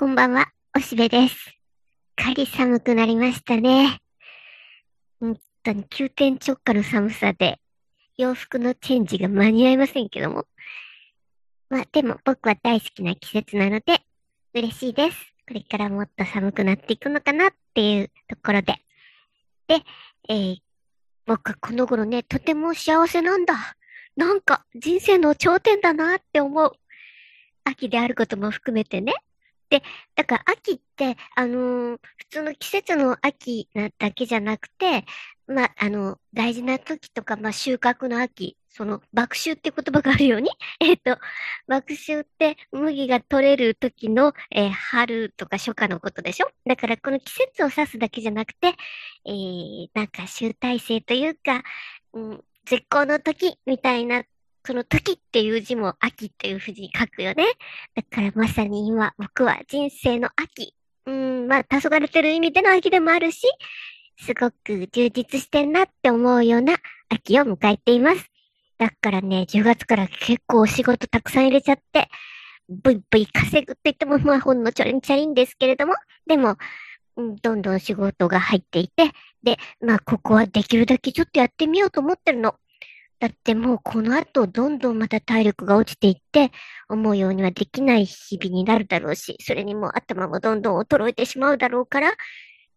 こんばんは、おしべです。かり寒くなりましたね。本当に急転直下の寒さで、洋服のチェンジが間に合いませんけども。まあ、でも僕は大好きな季節なので、嬉しいです。これからもっと寒くなっていくのかなっていうところで。で、えー、僕はこの頃ね、とても幸せなんだ。なんか人生の頂点だなって思う。秋であることも含めてね。で、だから秋って、あのー、普通の季節の秋なだけじゃなくて、まあ、あの、大事な時とか、まあ、収穫の秋、その、爆秋って言葉があるように、えっ、ー、と、爆秋って麦が取れる時の、えー、春とか初夏のことでしょ？だからこの季節を指すだけじゃなくて、えー、なんか集大成というか、うん、絶好の時みたいなその時っていう字も秋っていう字に書くよね。だからまさに今僕は人生の秋。うん、まあ、黄昏てる意味での秋でもあるし、すごく充実してんなって思うような秋を迎えています。だからね、10月から結構お仕事たくさん入れちゃって、ブイブイ稼ぐって言ってもまあほんのちょりんちゃりんですけれども、でも、どんどん仕事が入っていて、で、まあここはできるだけちょっとやってみようと思ってるの。だってもうこの後どんどんまた体力が落ちていって、思うようにはできない日々になるだろうし、それにも頭もどんどん衰えてしまうだろうから、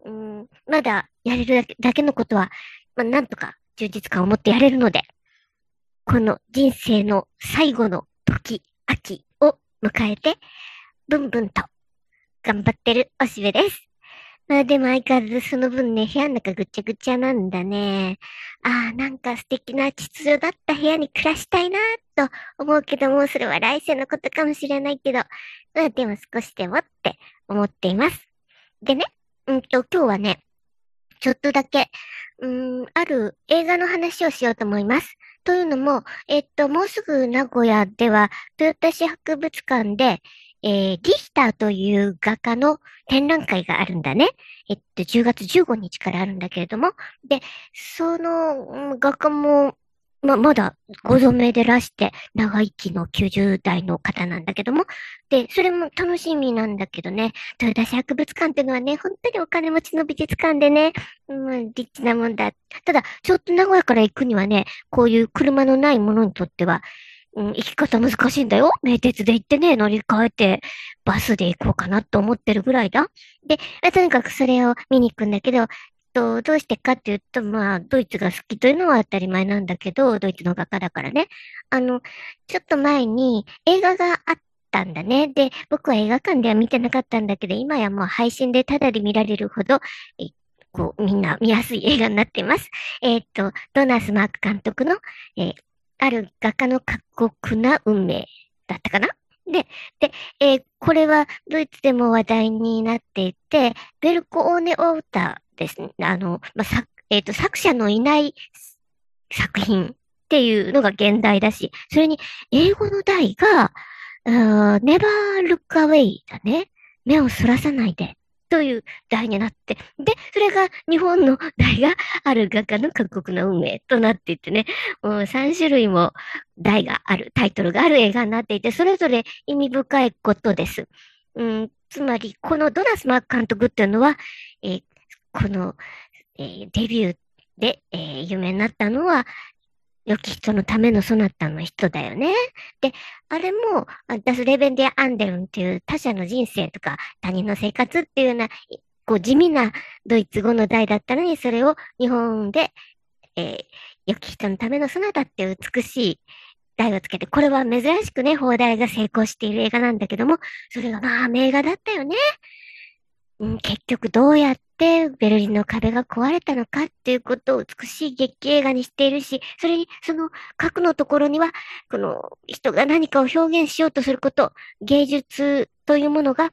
うん、まだやれるだけのことは、まあ、なんとか充実感を持ってやれるので、この人生の最後の時、秋を迎えて、ブンブンと頑張ってるおしべです。まあでも相変わらずその分ね、部屋の中ぐっちゃぐちゃなんだね。ああ、なんか素敵な秩序だった部屋に暮らしたいなと思うけども、それは来世のことかもしれないけど、まあでも少しでもって思っています。でね、うんと、今日はね、ちょっとだけ、うん、ある映画の話をしようと思います。というのも、えっと、もうすぐ名古屋では、豊田市博物館で、えー、リヒターという画家の展覧会があるんだね。えっと、10月15日からあるんだけれども。で、その画家も、ま、まだご存命でらして、長生きの90代の方なんだけども。で、それも楽しみなんだけどね、豊田市博物館っていうのはね、本当にお金持ちの美術館でね、うん、リッチなもんだ。ただ、ちょっと名古屋から行くにはね、こういう車のないものにとっては、うん、行き方難しいんだよ。名鉄で行ってね、乗り換えて、バスで行こうかなと思ってるぐらいだ。で、とにかくそれを見に行くんだけど、と、どうしてかっていうと、まあ、ドイツが好きというのは当たり前なんだけど、ドイツの画家だからね。あの、ちょっと前に映画があったんだね。で、僕は映画館では見てなかったんだけど、今やもう配信でタダで見られるほど、こう、みんな見やすい映画になっています。えっ、と、ドナス・マーク監督の、えー、ある画家の過酷な運命だったかな？で、で、えー、これはドイツでも話題になっていて、ベルコ・オーネ・オーターですね。あの、まあ、さ、えっ、ー、と、作者のいない作品っていうのが現代だし、それに英語の題が、never look away だね。目をそらさないで。という題になって、で、それが日本の題がある画家の各国の運命となっていてね、もう3種類も題がある、タイトルがある映画になっていて、それぞれ意味深いことです。うん、つまり、このドナス・マーク監督っていうのは、えー、この、えー、デビューで、えー、有名になったのは、良き人のためのそなたの人だよね。で、あれも、ダス・レベンディア・アンデルンっていう他者の人生とか他人の生活っていうような、こう地味なドイツ語の題だったのに、それを日本で、えー、良き人のためのそなたっていう美しい題をつけて、これは珍しくね、放題が成功している映画なんだけども、それがまあ名画だったよね。うん、結局どうやってベルリンの壁が壊れたのかっていうことを美しい劇映画にしているし、それにその核のところには、この人が何かを表現しようとすること、芸術というものが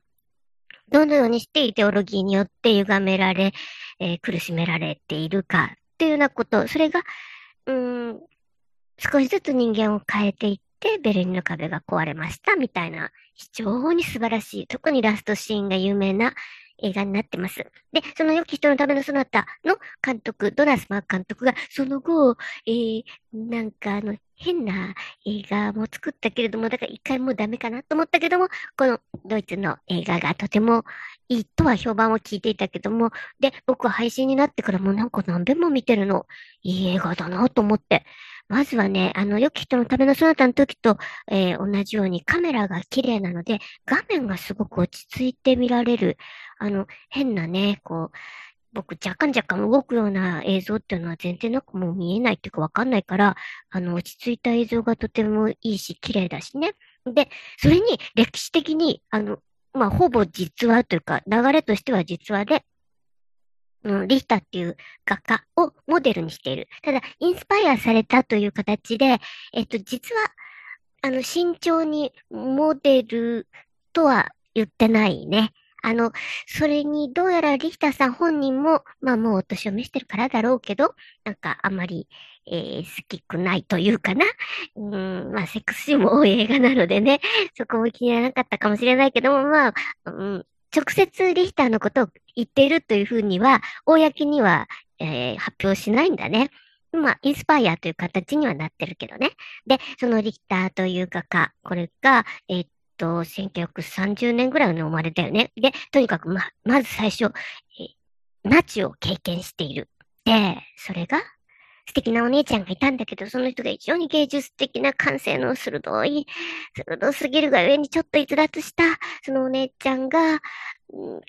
どのようにしてイデオロギーによって歪められ、えー、苦しめられているかっていうようなこと、それが、うん、少しずつ人間を変えていって、ベルリンの壁が壊れましたみたいな、非常に素晴らしい、特にラストシーンが有名な映画になってます。で、その良き人のためのそなたの監督、ドナスマー監督が、その後、えー、なんかあの、変な映画も作ったけれども、だから一回もうダメかなと思ったけども、このドイツの映画がとてもいいとは評判を聞いていたけども、で、僕は配信になってからもうなんか何遍も見てるの。いい映画だなと思って。まずはね、あの、良き人のためのそなたの時と、えー、同じようにカメラが綺麗なので、画面がすごく落ち着いて見られる。あの、変なね、こう、僕若干若干動くような映像っていうのは全然なくもう見えないっていうかわかんないから、あの、落ち着いた映像がとてもいいし、綺麗だしね。で、それに歴史的に、あの、まあ、ほぼ実話というか、流れとしては実話で、リヒタっていう画家をモデルにしている。ただ、インスパイアされたという形で、えっと、実は、あの、慎重にモデルとは言ってないね。あの、それにどうやらリヒターさん本人も、まあもうお年を召してるからだろうけど、なんかあまり、えー、好きくないというかな。うん、まあセックスシーンも多い映画なのでね、そこも気にならなかったかもしれないけども、まあ、うん、直接リヒターのことを言っているというふうには、公には、えー、発表しないんだね。まあ、インスパイアという形にはなってるけどね。で、そのリヒターという画家、これが、えー、と、1930年ぐらいの生まれだよね。で、とにかく、ま、まず最初、えナチを経験している。で、それが、素敵なお姉ちゃんがいたんだけど、その人が非常に芸術的な感性の鋭い、鋭すぎるが上にちょっと逸脱した、そのお姉ちゃんが、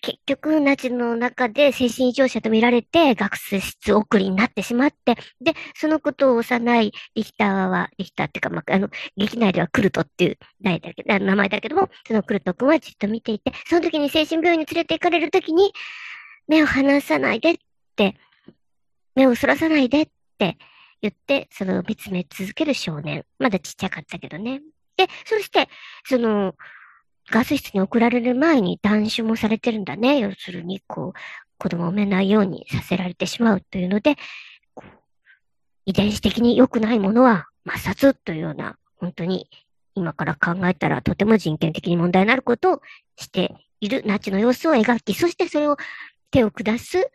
結局、ナチの中で精神異常者と見られて、学生室送りになってしまって、で、そのことを幼いリヒターは、リヒターっていうか、まあ、あの、劇内ではクルトっていう、名前だけども、そのクルト君はじっと見ていて、その時に精神病院に連れて行かれる時に、目を離さないでって、目をそらさないでってって言って、その見つめ続ける少年。まだちっちゃかったけどね。で、そして、その、ガス室に送られる前に断酒もされてるんだね。要するに、こう、子供を産めないようにさせられてしまうというので、遺伝子的に良くないものは抹殺というような、本当に今から考えたらとても人権的に問題になることをしているナチの様子を描き、そしてそれを手を下す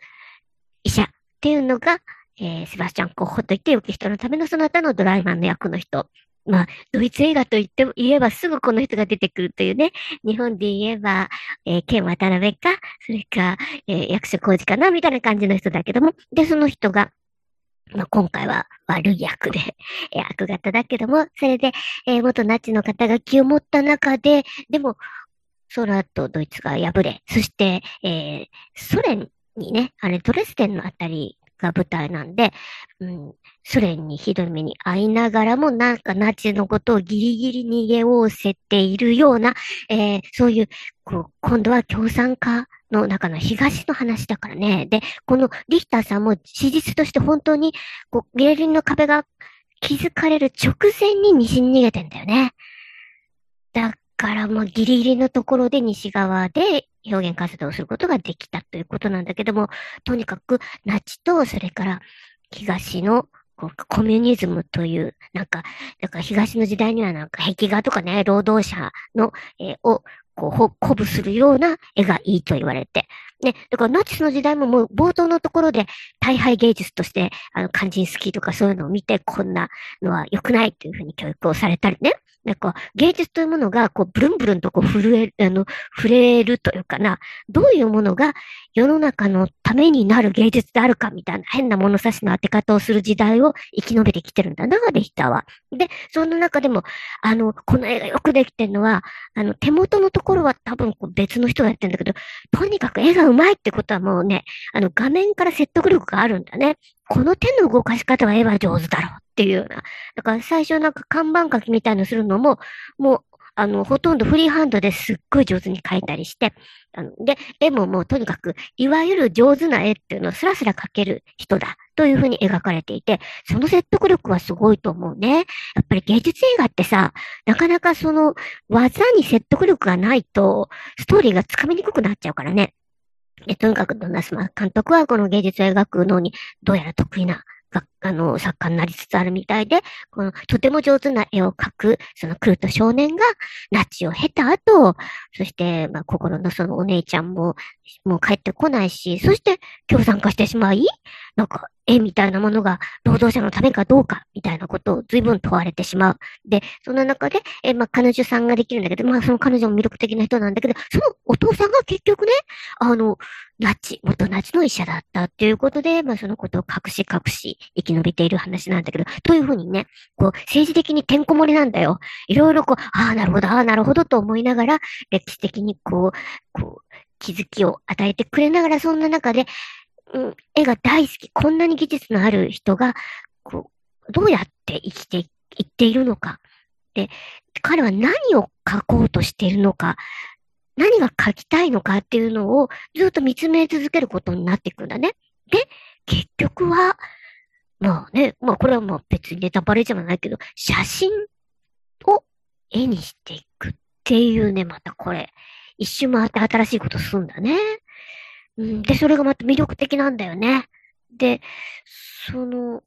医者っていうのが、えー、セバスチャン候補といって、良き人のためのその他のドライマンの役の人。まあ、ドイツ映画と言っても、言えばすぐこの人が出てくるというね、日本で言えば、えー、ケン渡辺か、それか、えー、役所工事かな、みたいな感じの人だけども、で、その人が、まあ、今回は悪い役で、えー、悪型だけども、それで、えー、元ナチの方が気を持った中で、でも、その後ドイツが敗れ、そして、えー、ソ連にね、あれ、ドレスデンのあたりが舞台なんで、うん、ソ連にひどい目に遭いながらも、なんかナチのことをギリギリ逃げおおせているような、えー、そういう、こう、今度は共産化の中の東の話だからね。で、このリヒターさんも史実として本当に、こう、ゲーリンの壁が築かれる直前に西に逃げてんだよね。だからもうギリギリのところで西側で表現活動をすることができたということなんだけども、とにかくナチと、それから東のこうコミュニズムという、なんか、だから東の時代にはなんか壁画とかね、労働者の、えー、を、こう、ほ、鼓舞するような絵がいいと言われて。ね、だからナチスの時代ももう冒頭のところで大敗芸術として、あの、肝心好きとかそういうのを見て、こんなのは良くないというふうに教育をされたりね。なんか、芸術というものが、こう、ブルンブルンとこう、震える、あの、触れるというかな、どういうものが世の中のためになる芸術であるかみたいな変な物差しの当て方をする時代を生き延びてきてるんだな、レヒターは。で、その中でも、あの、この絵がよくできてるのは、あの、手元のところは多分こう別の人がやってるんだけど、とにかく絵が上手いってことはもうね、あの、画面から説得力があるんだね。この手の動かし方は絵は上手だろうっていうような。だから最初なんか看板書きみたいのするのも、もう、あの、ほとんどフリーハンドですっごい上手に描いたりして、あので、絵ももうとにかく、いわゆる上手な絵っていうのをスラスラ描ける人だというふうに描かれていて、その説得力はすごいと思うね。やっぱり芸術映画ってさ、なかなかその技に説得力がないと、ストーリーがつかみにくくなっちゃうからね。で、とにかくドナスマ監督はこの芸術を描くのにどうやら得意なあの、作家になりつつあるみたいで、この、とても上手な絵を描く、そのクルト少年が、ナチを経た後、そして、まあ、心のそのお姉ちゃんも、もう帰ってこないし、そして、共産化してしまい、なんか、絵みたいなものが労働者のためかどうか、みたいなことを随分問われてしまう。で、そんな中で、え、まあ、彼女さんができるんだけど、まあ、その彼女も魅力的な人なんだけど、そのお父さんが結局ね、あの、ナチ、元ナチの医者だったっていうことで、まあ、そのことを隠し隠し生き延びている話なんだけど、というふうにね、こう、政治的にてんこ盛りなんだよ。いろいろこう、ああ、なるほど、ああ、なるほどと思いながら、歴史的にこう、こう、気づきを与えてくれながら、そんな中で、絵が大好き、こんなに技術のある人が、こう、どうやって生きていっているのか。で、彼は何を描こうとしているのか、何が描きたいのかっていうのをずっと見つめ続けることになっていくんだね。で、結局は、まあね、まあこれはまあ別にネタバレじゃないけど、写真を絵にしていくっていうね、またこれ、一周回って新しいことすんだね。うん、で、それがまた魅力的なんだよね。で、その、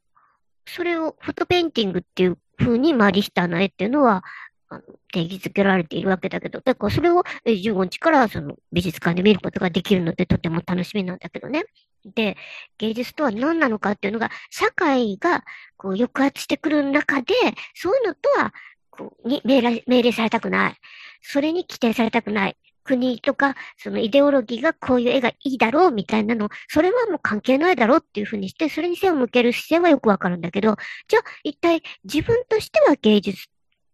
それをフォトペインティングっていう風に、まあ、リヒターの絵っていうのは、あの、定義づけられているわけだけど、だからそれを15日からその美術館で見ることができるのでとても楽しみなんだけどね。で、芸術とは何なのかっていうのが、社会がこう抑圧してくる中で、そういうのとは、こう、に命令、命令されたくない。それに規定されたくない。国とか、そのイデオロギーがこういう絵がいいだろうみたいなの、それはもう関係ないだろうっていうふうにして、それに背を向ける姿勢はよくわかるんだけど、じゃあ一体自分としては芸術っ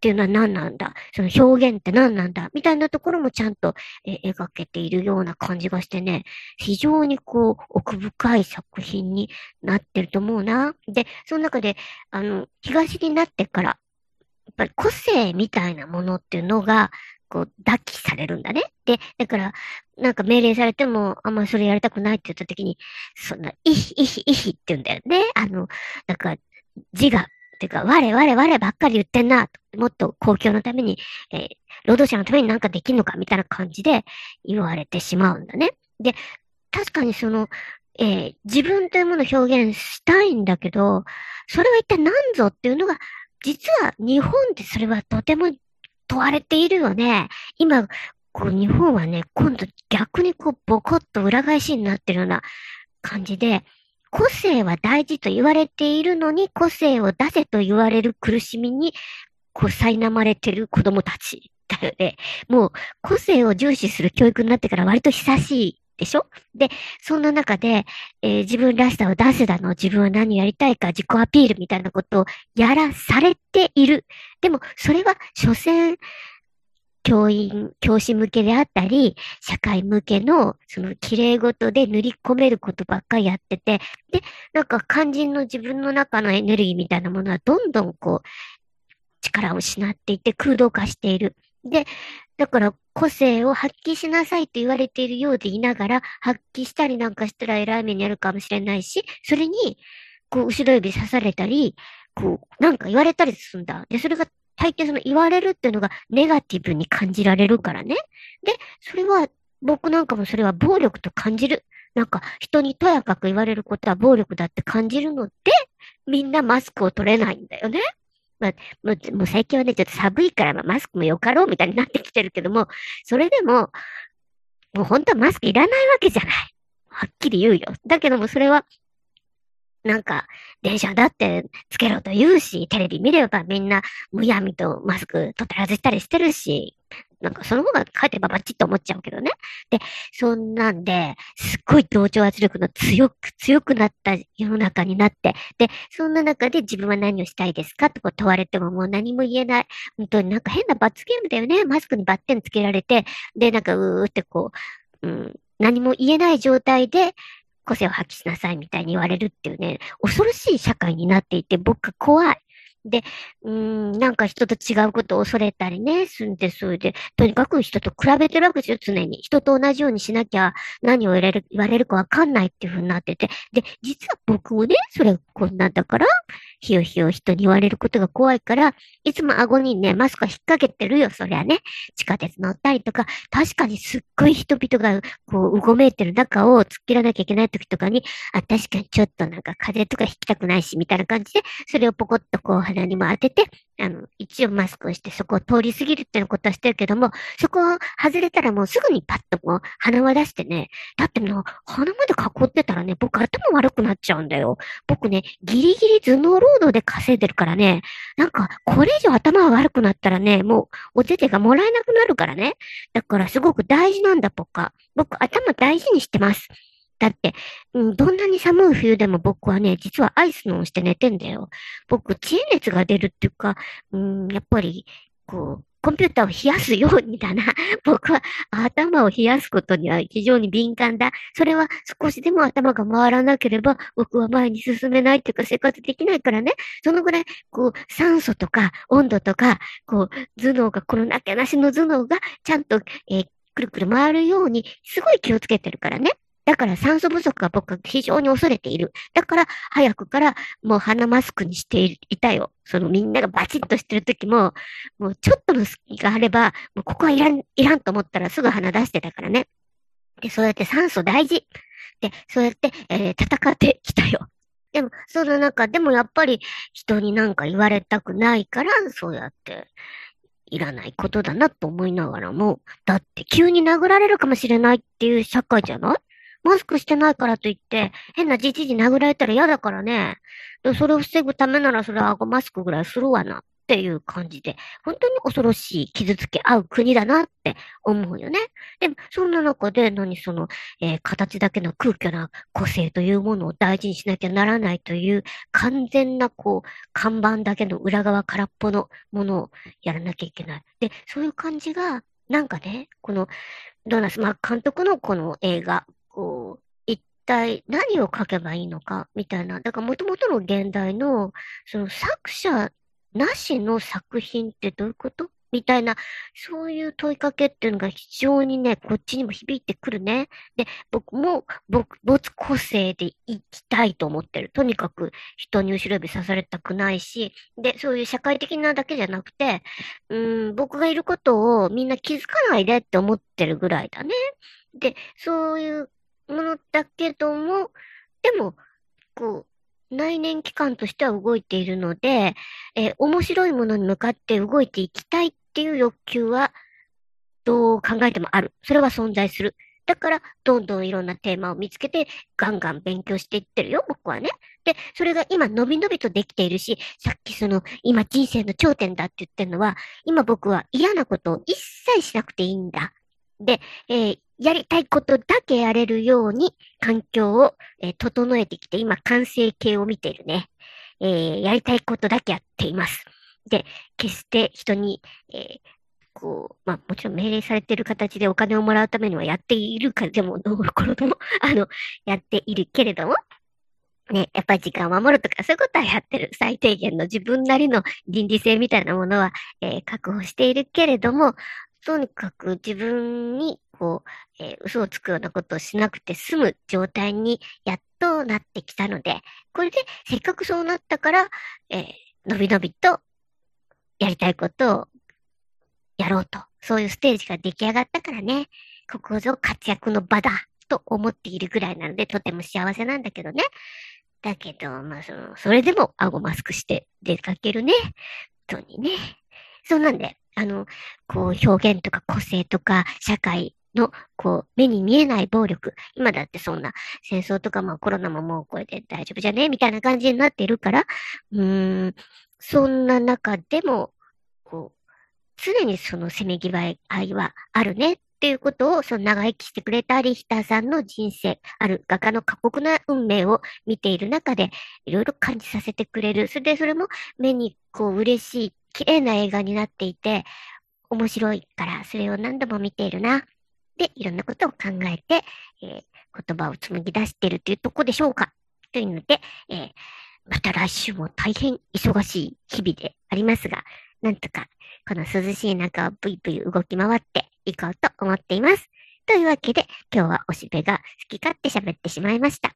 ていうのは何なんだ？その表現って何なんだ？みたいなところもちゃんと、え描けているような感じがしてね、非常にこう奥深い作品になってると思うな。で、その中で、あの、東になってから、やっぱり個性みたいなものっていうのが、こう、抱きされるんだね。で、だから、なんか命令されても、あんまそれやりたくないって言った時に、そんな、いひ、いひ、いひって言うんだよね。あの、なんか、自我、っていうか、我、我、我ばっかり言ってんな、もっと公共のために、えー、労働者のためになんかできんのか、みたいな感じで言われてしまうんだね。で、確かにその、えー、自分というものを表現したいんだけど、それは一体何ぞっていうのが、実は日本でそれはとても問われているよね。今、こう、日本はね、今度逆にこう、ボコッと裏返しになってるような感じで、個性は大事と言われているのに、個性を出せと言われる苦しみに、こう、苛まれてる子供たちだよね。もう、個性を重視する教育になってから割と久しいでしょ？で、そんな中で、えー、自分らしさを出すだの、自分は何やりたいか、自己アピールみたいなことをやらされている。でも、それは、所詮、教員、教師向けであったり、社会向けの、その、綺麗事で塗り込めることばっかりやってて、で、なんか肝心の自分の中のエネルギーみたいなものはどんどんこう、力を失っていて空洞化している。で、だから個性を発揮しなさいと言われているようでいながら、発揮したりなんかしたら偉い目にあるかもしれないし、それに、こう、後ろ指刺されたり、こう、なんか言われたりするんだ。で、それが大抵その言われるっていうのがネガティブに感じられるからね。で、それは、僕なんかもそれは暴力と感じる。なんか、人にとやかく言われることは暴力だって感じるので、みんなマスクを取れないんだよね。まあ、もうもう最近はね、ちょっと寒いからま、マスクもよかろうみたいになってきてるけども、それでも、もう本当はマスクいらないわけじゃない。はっきり言うよ。だけどもそれは、なんか、電車だってつけろと言うし、テレビ見ればみんなむやみとマスク取ったら外したりしてるし、なんかその方が帰ってばばっちって思っちゃうけどね。で、そんなんで、すっごい同調圧力の強く、強くなった世の中になって、で、そんな中で自分は何をしたいですか？と問われてももう何も言えない。本当になんか変な罰ゲームだよね。マスクにバッテンつけられて、で、なんかうーってこう、うん、何も言えない状態で、個性を発揮しなさいみたいに言われるっていうね、恐ろしい社会になっていて、僕怖い。で、うん、なんか人と違うことを恐れたりね、すんで、それで、とにかく人と比べてるわけですよ、常に。人と同じようにしなきゃ何を言われる、言われるかわかんないっていうふうになってて。で、実は僕もね、それこんなんだから、ひよひよ人に言われることが怖いから、いつも顎にね、マスクは引っ掛けてるよ、そりゃね。地下鉄乗ったりとか、確かにすっごい人々が、こう、うごめいてる中を突っ切らなきゃいけない時とかに、あ、確かにちょっとなんか風邪とか引きたくないし、みたいな感じで、それをポコッとこう鼻にも当てて、あの、一応マスクをしてそこを通り過ぎるっていうことはしてるけども、そこを外れたらもうすぐにパッともう鼻は出してね、だってもう鼻まで囲ってたらね、僕頭悪くなっちゃうんだよ。僕ね、ギリギリ頭脳労働で稼いでるからね、なんかこれ以上頭が悪くなったらね、もうお手手がもらえなくなるからね。だからすごく大事なんだ、僕は。僕頭大事にしてます。だって、うん、どんなに寒い冬でも僕はね、実はアイスのをして寝てんだよ。僕、知恵熱が出るっていうか、うん、やっぱり、こう、コンピューターを冷やすようにだな。僕は頭を冷やすことには非常に敏感だ。それは少しでも頭が回らなければ僕は前に進めないっていうか生活できないからね。そのぐらい、こう、酸素とか温度とか、こう、頭脳が、このなきゃなしの頭脳がちゃんと、えー、くるくる回るようにすごい気をつけてるからね。だから酸素不足は僕は非常に恐れている。だから早くからもう鼻マスクにしていたよ。そのみんながバチッとしてる時も、もうちょっとの隙があれば、もうここはいらん、いらんと思ったらすぐ鼻出してたからね。で、そうやって酸素大事。で、そうやって、えー、戦ってきたよ。でも、その中でもやっぱり人になんか言われたくないから、そうやっていらないことだなと思いながらも、だって急に殴られるかもしれないっていう社会じゃない？マスクしてないからといって、変なじじじ殴られたら嫌だからね。それを防ぐためならそれは顎マスクぐらいするわなっていう感じで、本当に恐ろしい傷つけ合う国だなって思うよね。でも、そんな中で何その、えー、形だけの空虚な個性というものを大事にしなきゃならないという完全なこう、看板だけの裏側空っぽのものをやらなきゃいけない。で、そういう感じが、なんかね、この、ドーナス・マー監督のこの映画、こう、一体何を書けばいいのか、みたいな。だから元々の現代の、その作者なしの作品ってどういうことみたいな、そういう問いかけっていうのが非常にね、こっちにも響いてくるね。で、僕も、僕、没個性で生きたいと思ってる。とにかく人に後ろ指さされたくないし、で、そういう社会的なだけじゃなくて、うん、僕がいることをみんな気づかないでって思ってるぐらいだね。で、そういうものだけども、でも、こう、内燃機関としては動いているので、えー、面白いものに向かって動いていきたいっていう欲求は、どう考えてもある。それは存在する。だから、どんどんいろんなテーマを見つけて、ガンガン勉強していってるよ、僕はね。で、それが今、のびのびとできているし、さっきその、今人生の頂点だって言ってるのは、今僕は嫌なことを一切しなくていいんだ。で、えー、やりたいことだけやれるように環境を、えー、整えてきて、今完成形を見てるね。えー、やりたいことだけやっています。で、決して人に、えー、こう、まあもちろん命令されている形でお金をもらうためにはやっているかでも、どうこでも、あの、やっているけれども、ね、やっぱり時間を守るとか、そういうことはやってる。最低限の自分なりの倫理性みたいなものは、えー、確保しているけれども、とにかく自分に、こう、えー、嘘をつくようなことをしなくて済む状態にやっとなってきたので、これでせっかくそうなったから、えー、のびのびとやりたいことをやろうと。そういうステージが出来上がったからね、ここぞ活躍の場だと思っているぐらいなので、とても幸せなんだけどね。だけど、まあ、その、それでも顎マスクして出かけるね。本当にね。そうなんで、あの、こう表現とか個性とか社会の、こう、目に見えない暴力。今だってそんな戦争とかまあコロナももうこれで大丈夫じゃね？みたいな感じになってるから、うーん、そんな中でも、こう、常にそのせめぎ合いはあるね？っていうことを、その長生きしてくれたリヒターさんの人生、ある画家の過酷な運命を見ている中で、いろいろ感じさせてくれる。それでそれも目にこう嬉しい綺麗な映画になっていて、面白いから、それを何度も見ているな。で、いろんなことを考えて、えー、言葉を紡ぎ出しているというとこでしょうか？というので、えー、また来週も大変忙しい日々でありますが、なんとか、この涼しい中をブイブイ動き回っていこうと思っています。というわけで、今日はおしべが好き勝手喋ってしまいました。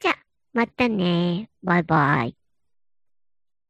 じゃあ、またねバイバイ。